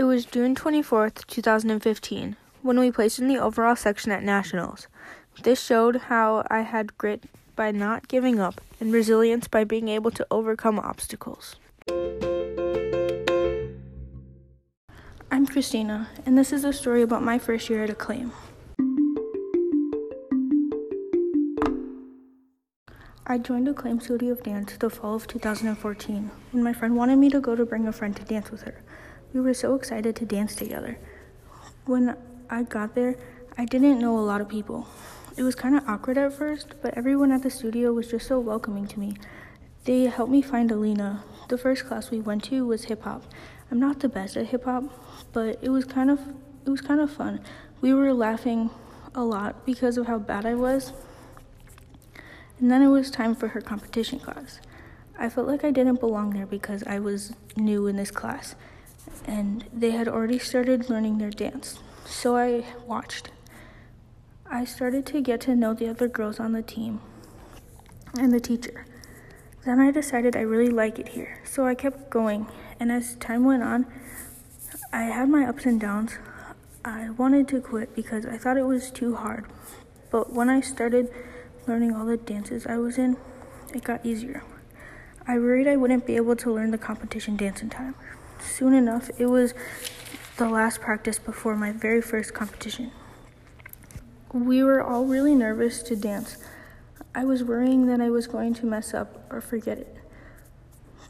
It was June 24th, 2015, when we placed in the overall section at Nationals. This showed how I had grit by not giving up and resilience by being able to overcome obstacles. I'm Christina, and this is a story about my first year at Acclaim. I joined Acclaim Studio of Dance the fall of 2014 when my friend wanted me to go to bring a friend to dance with her. We were so excited to dance together. When I got there, I didn't know a lot of people. It was kind of awkward at first, but everyone at the studio was just so welcoming to me. They helped me find Alina. The first class we went to was hip hop. I'm not the best at hip hop, but it was kind of it was kind of fun. We were laughing a lot because of how bad I was. And then it was time for her competition class. I felt like I didn't belong there because I was new in this class and they had already started learning their dance. So I watched. I started to get to know the other girls on the team and the teacher. Then I decided I really like it here, so I kept going. And as time went on, I had my ups and downs. I wanted to quit because I thought it was too hard. But when I started learning all the dances I was in, it got easier. I worried I wouldn't be able to learn the competition dance in time. Soon enough, it was the last practice before my very first competition. We were all really nervous to dance. I was worrying that I was going to mess up or forget it.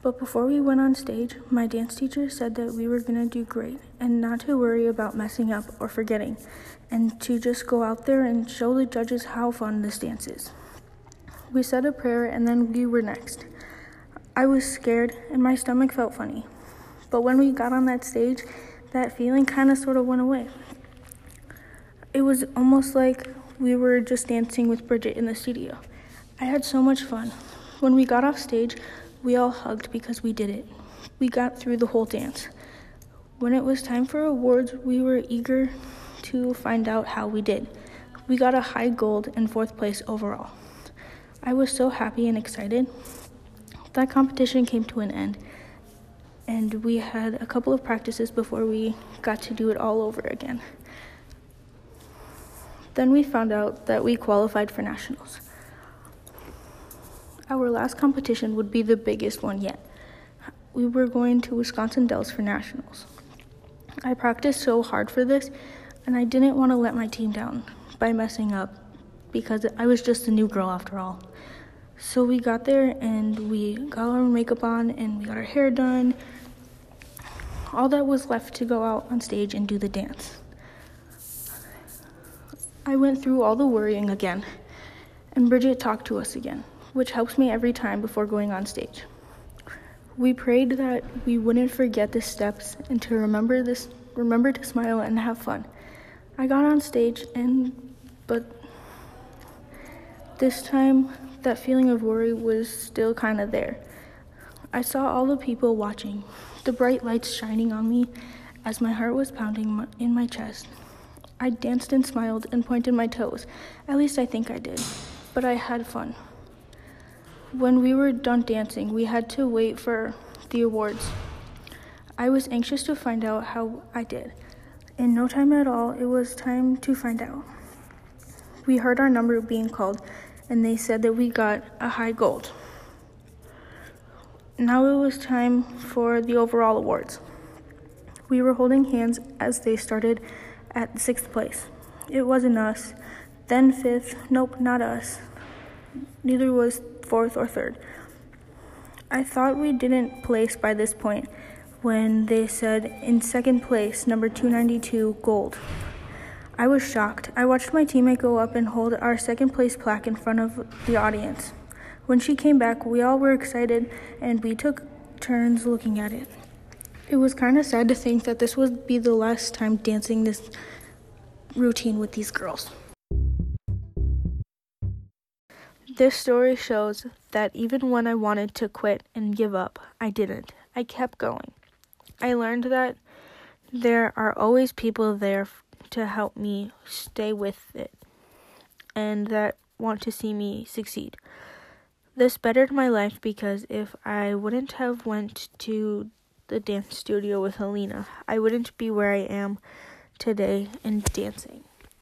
But before we went on stage, my dance teacher said that we were going to do great and not to worry about messing up or forgetting, and to just go out there and show the judges how fun this dance is. We said a prayer and then we were next. I was scared and my stomach felt funny. But when we got on that stage, that feeling kind of sort of went away. It was almost like we were just dancing with Bridget in the studio. I had so much fun. When we got off stage, we all hugged because we did it. We got through the whole dance. When it was time for awards, we were eager to find out how we did. We got a high gold and fourth place overall. I was so happy and excited. That competition came to an end and we had a couple of practices before we got to do it all over again. Then we found out that we qualified for nationals. Our last competition would be the biggest one yet. We were going to Wisconsin Dells for nationals. I practiced so hard for this, and I didn't want to let my team down by messing up because I was just a new girl after all. So we got there and we got our makeup on and we got our hair done all that was left to go out on stage and do the dance. I went through all the worrying again, and Bridget talked to us again, which helps me every time before going on stage. We prayed that we wouldn't forget the steps and to remember this remember to smile and have fun. I got on stage and but this time that feeling of worry was still kind of there. I saw all the people watching, the bright lights shining on me as my heart was pounding in my chest. I danced and smiled and pointed my toes. At least I think I did. But I had fun. When we were done dancing, we had to wait for the awards. I was anxious to find out how I did. In no time at all, it was time to find out. We heard our number being called, and they said that we got a high gold. Now it was time for the overall awards. We were holding hands as they started at sixth place. It wasn't us. Then fifth, nope, not us. Neither was fourth or third. I thought we didn't place by this point when they said in second place, number 292, gold. I was shocked. I watched my teammate go up and hold our second place plaque in front of the audience. When she came back, we all were excited and we took turns looking at it. It was kind of sad to think that this would be the last time dancing this routine with these girls. This story shows that even when I wanted to quit and give up, I didn't. I kept going. I learned that there are always people there to help me stay with it and that want to see me succeed. This bettered my life because if I wouldn't have went to the dance studio with Helena, I wouldn't be where I am today in dancing.